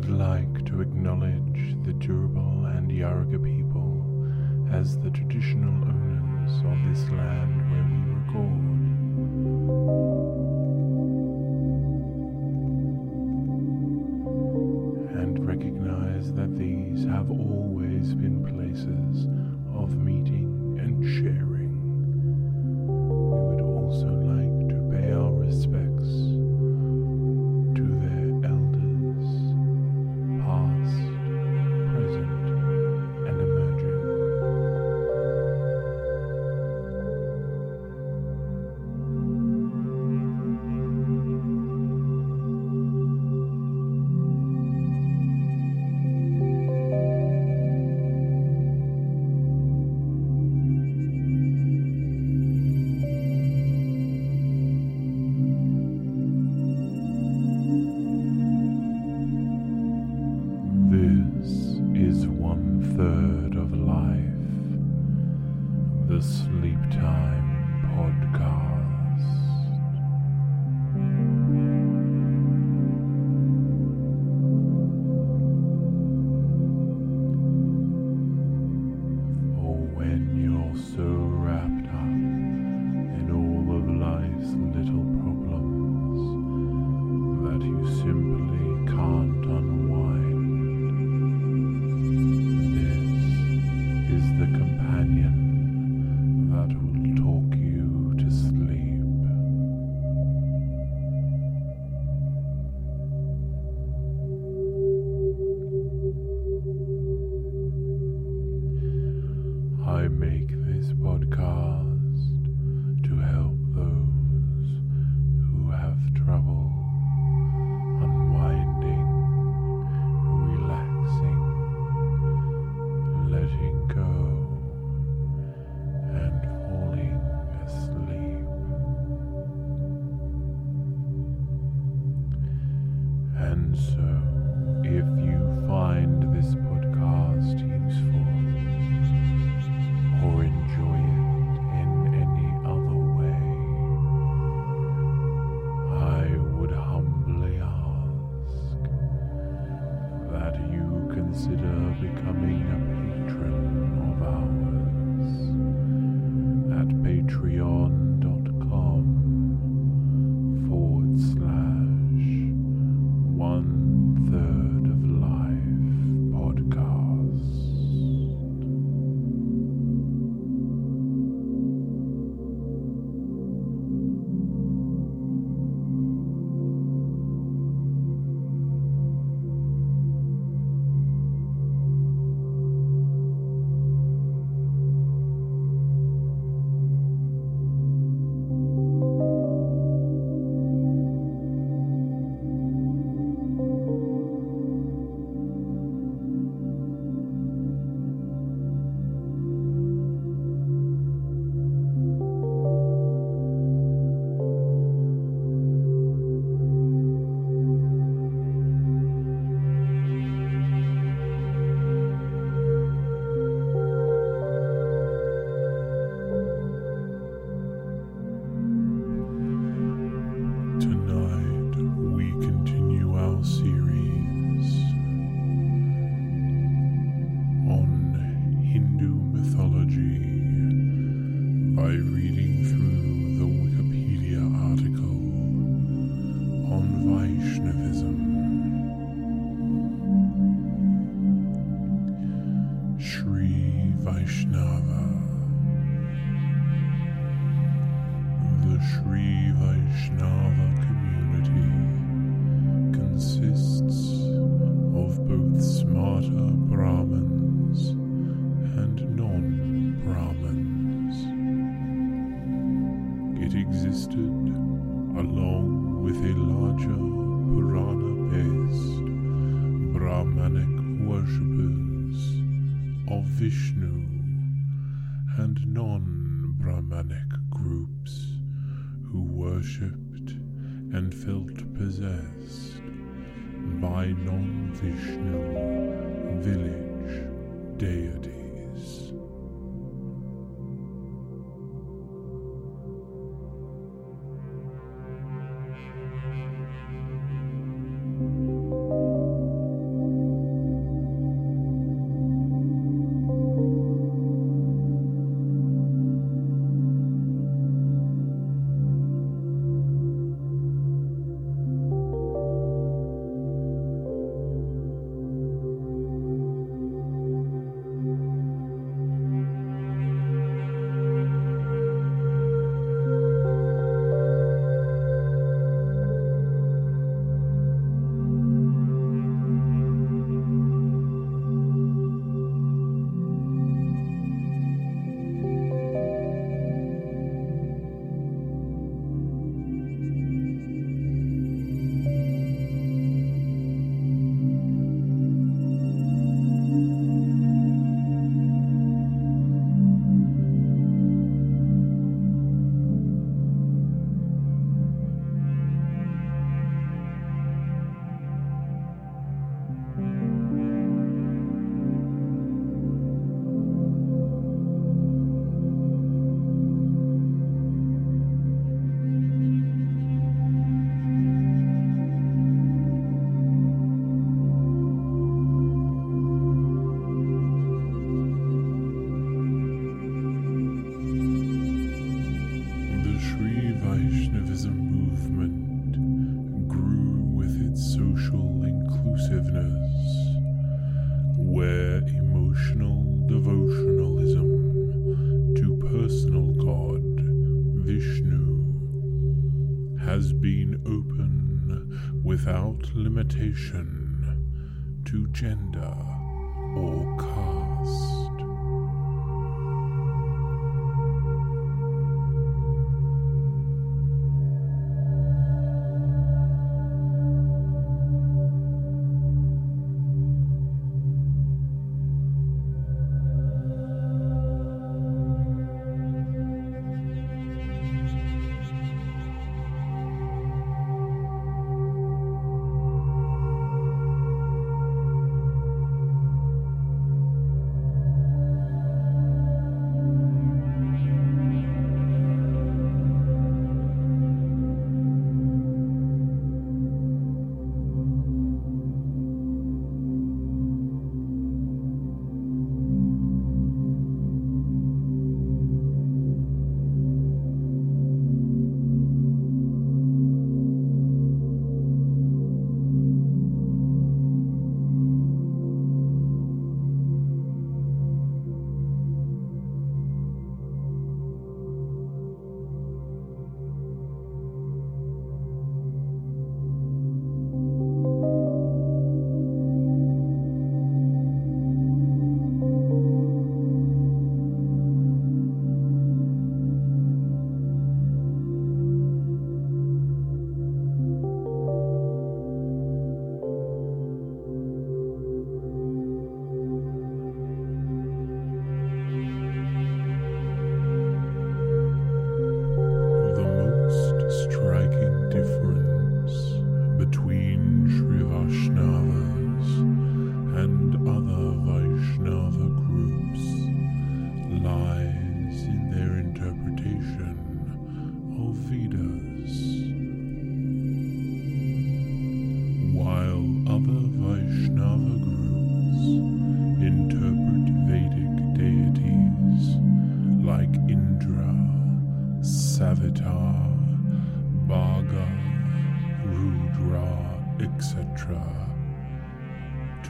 Would like to acknowledge the Turrbal and Yagara people as the traditional owners of this land where we record. And recognize that these have always been places of meeting and sharing. We would also like to pay our respects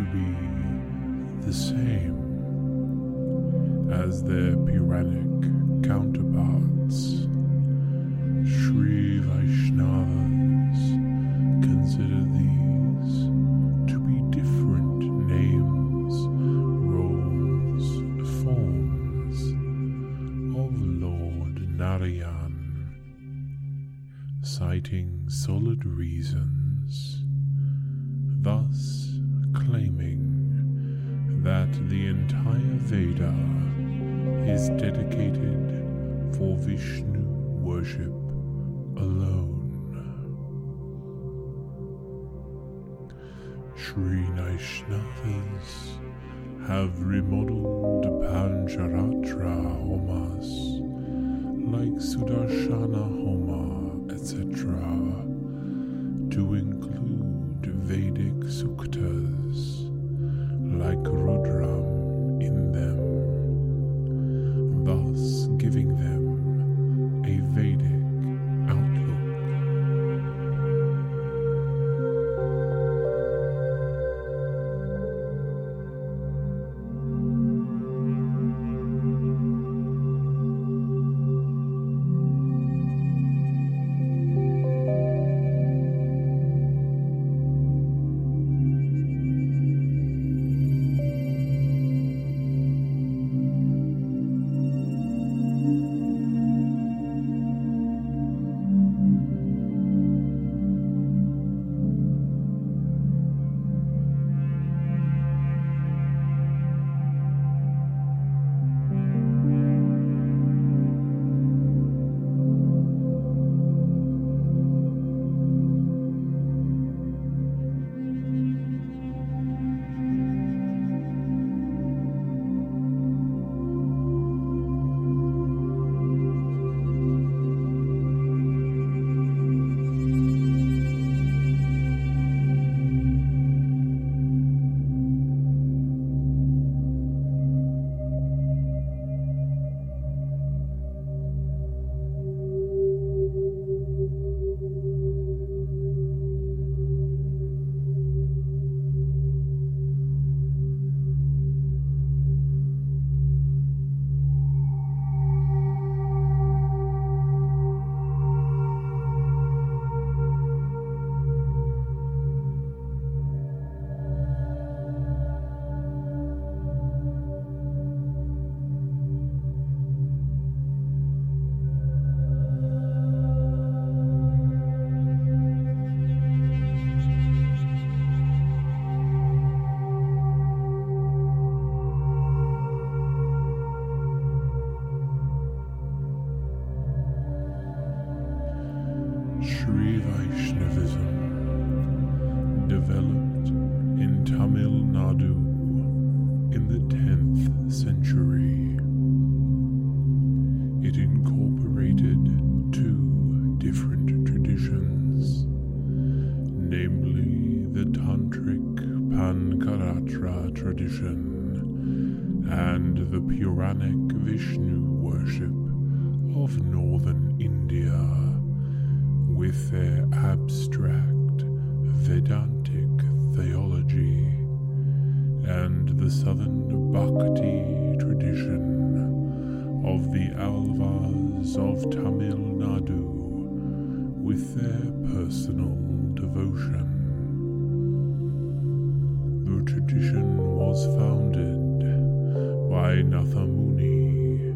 to be the same as their Puranic counterparts. Sri Vaishnava Veda is dedicated for Vishnu worship alone. Sri Vaishnavas have remodeled Pancharatra homas like Sudarshana Homa, etc., to include Vedic suktas like Rudram was founded by Nathamuni,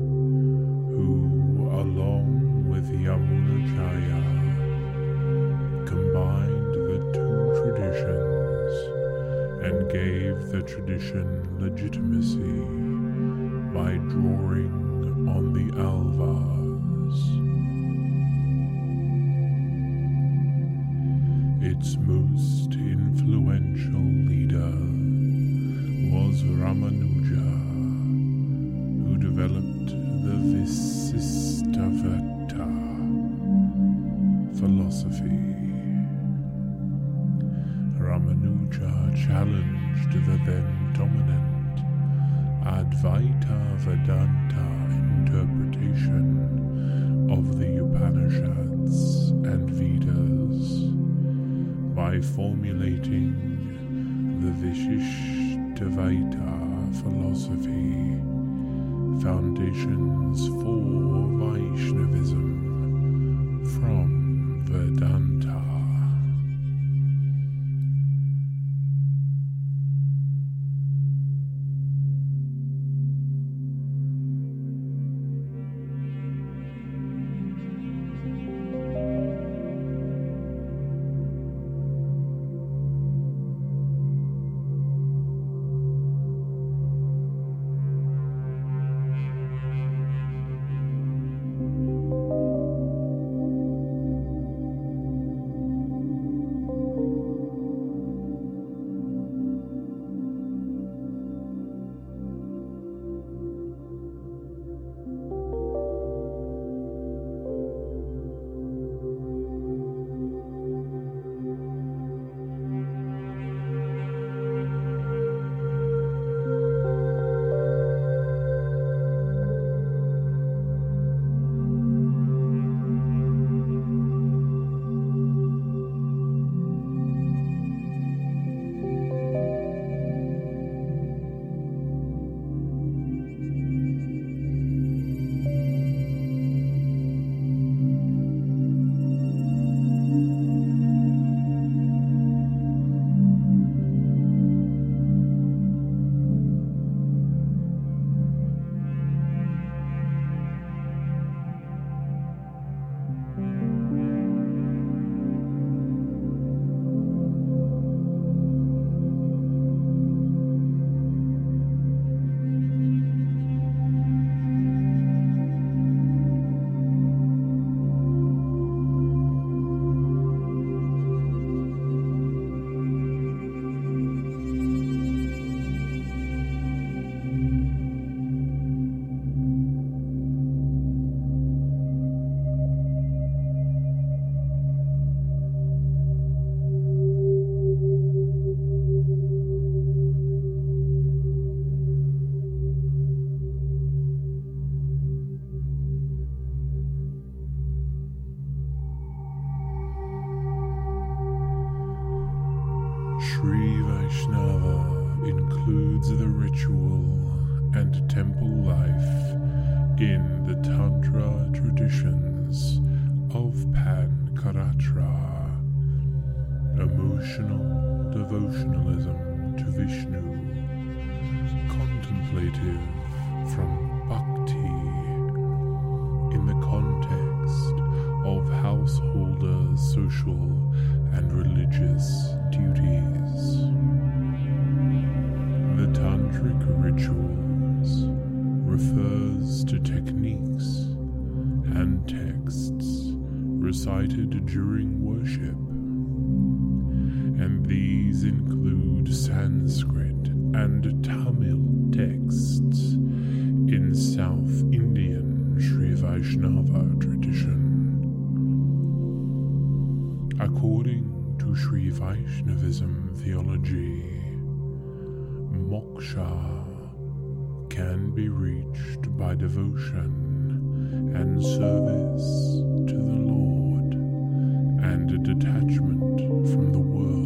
who, along with Yamunacharya, combined the two traditions and gave the tradition legitimacy by drawing on the Alvars. Its most influential leader was Ramanuja, who developed the Vishishtadvaita philosophy. Ramanuja challenged the then dominant Advaita Vedanta interpretation of the Upanishads and Vedas by formulating the Vishishtadvaita philosophy, foundations for Vaishnavism from Vedanta. Tantric rituals refers to techniques and texts recited during worship, and these include Sanskrit and Tamil texts in South Indian Sri Vaishnava tradition. According to Sri Vaishnavism theology, moksha can be reached by devotion and service to the Lord and a detachment from the world.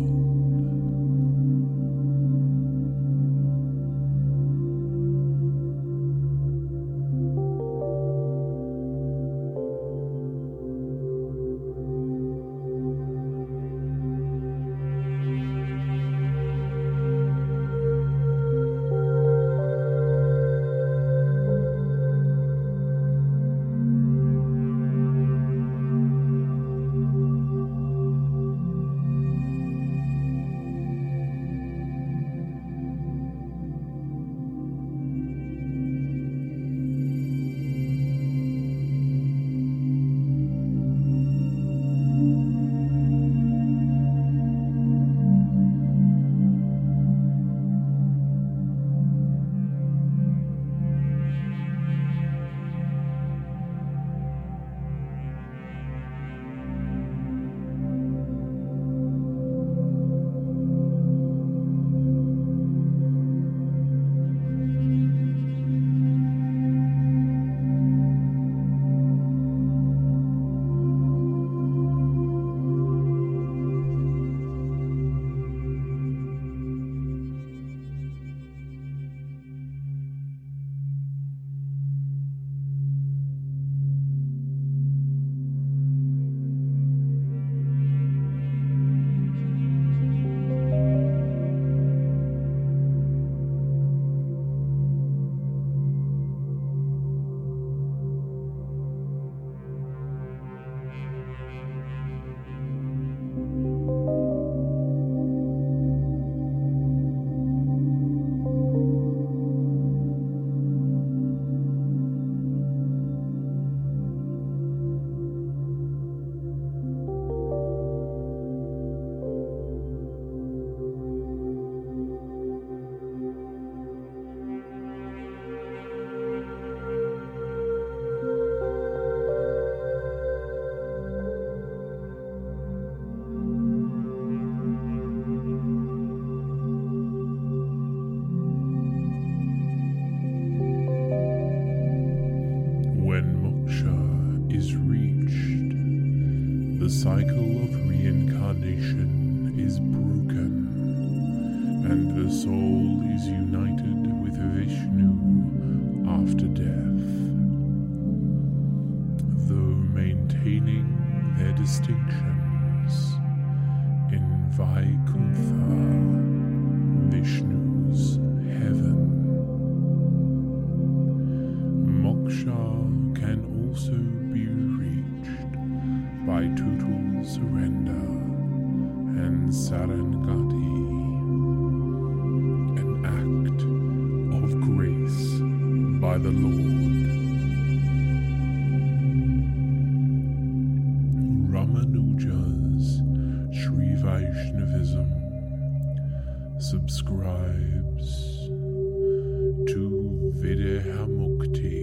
To Videhamukti,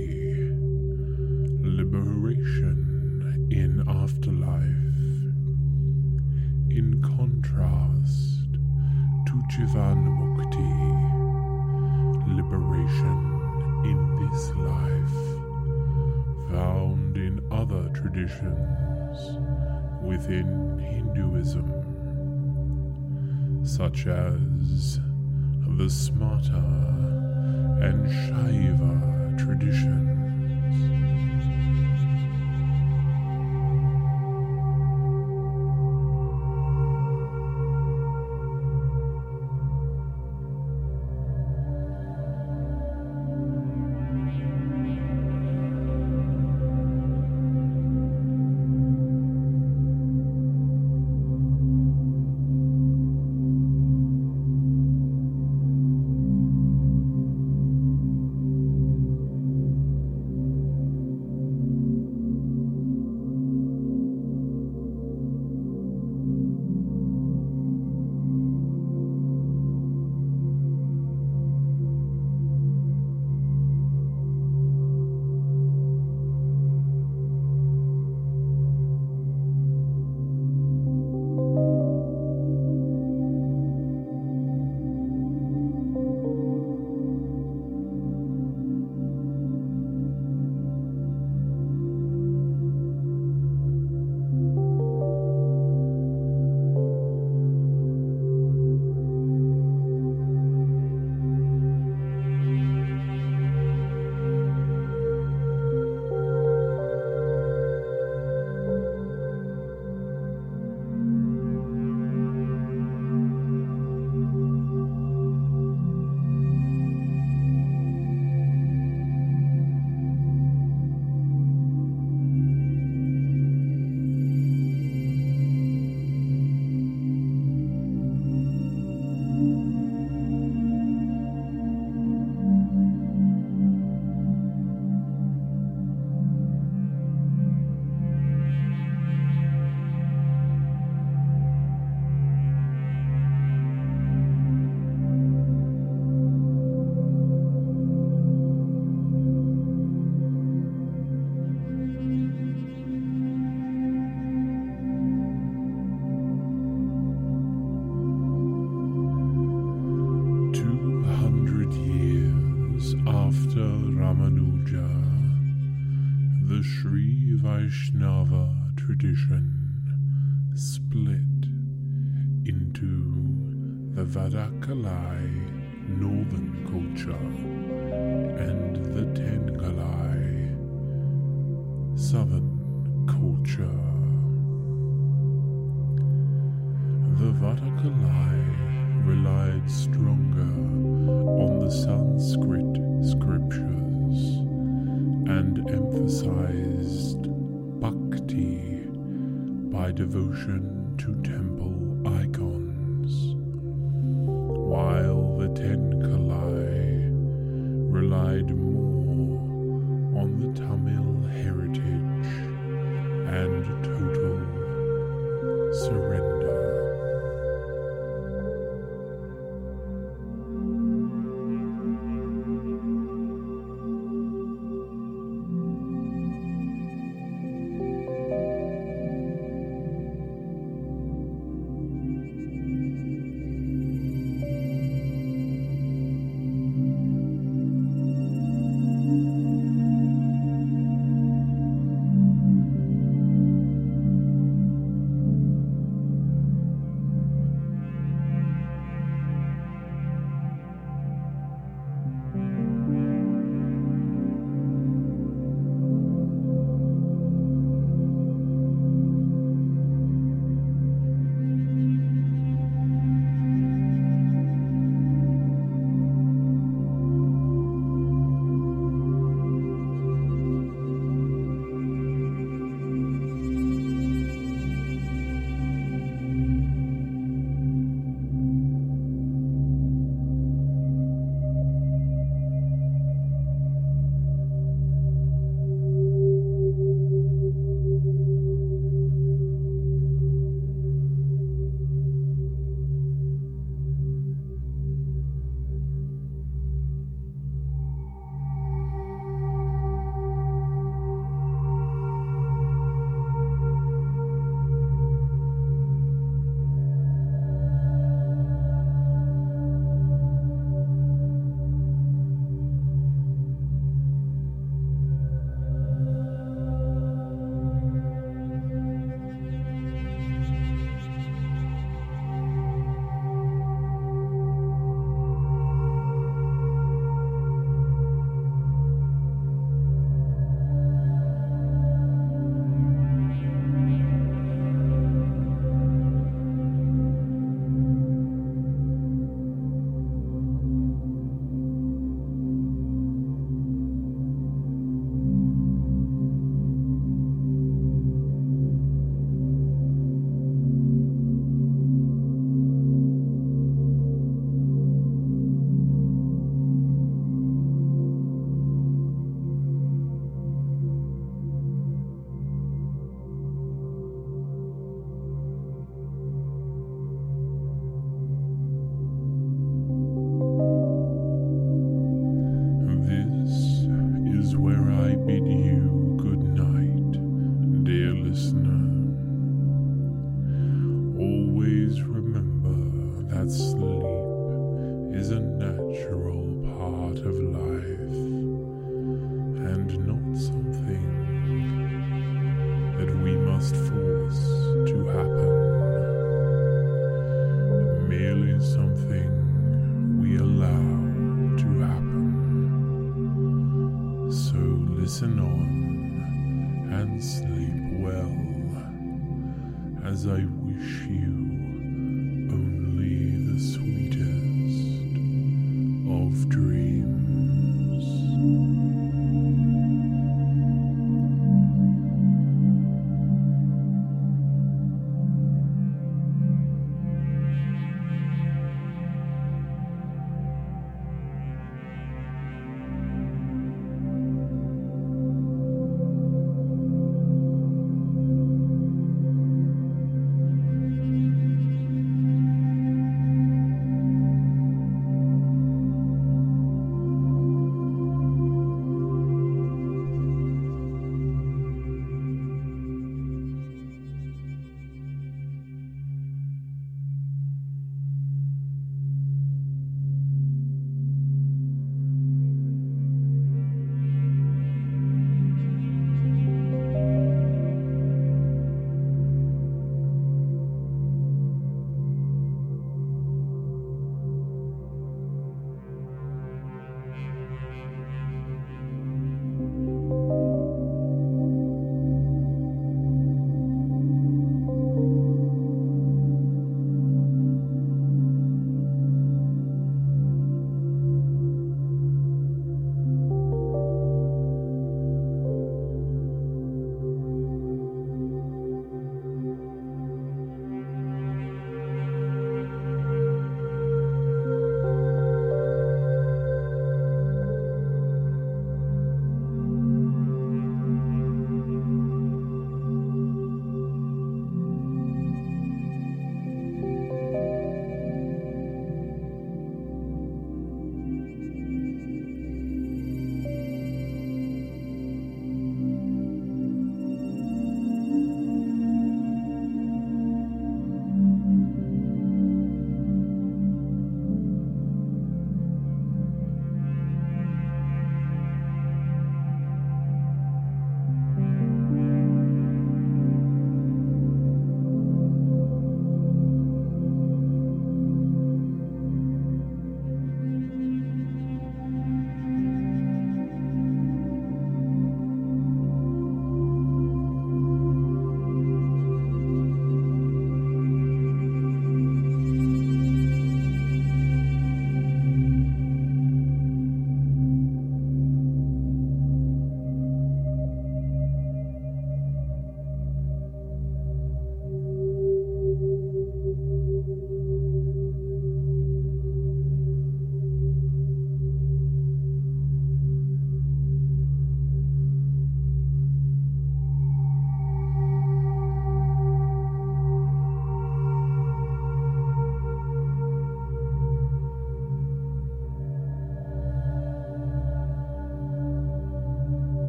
liberation in afterlife, in contrast to Jivanmukti, liberation in this life, found in other traditions within Hinduism. Such as the Smarta and Shaiva traditions.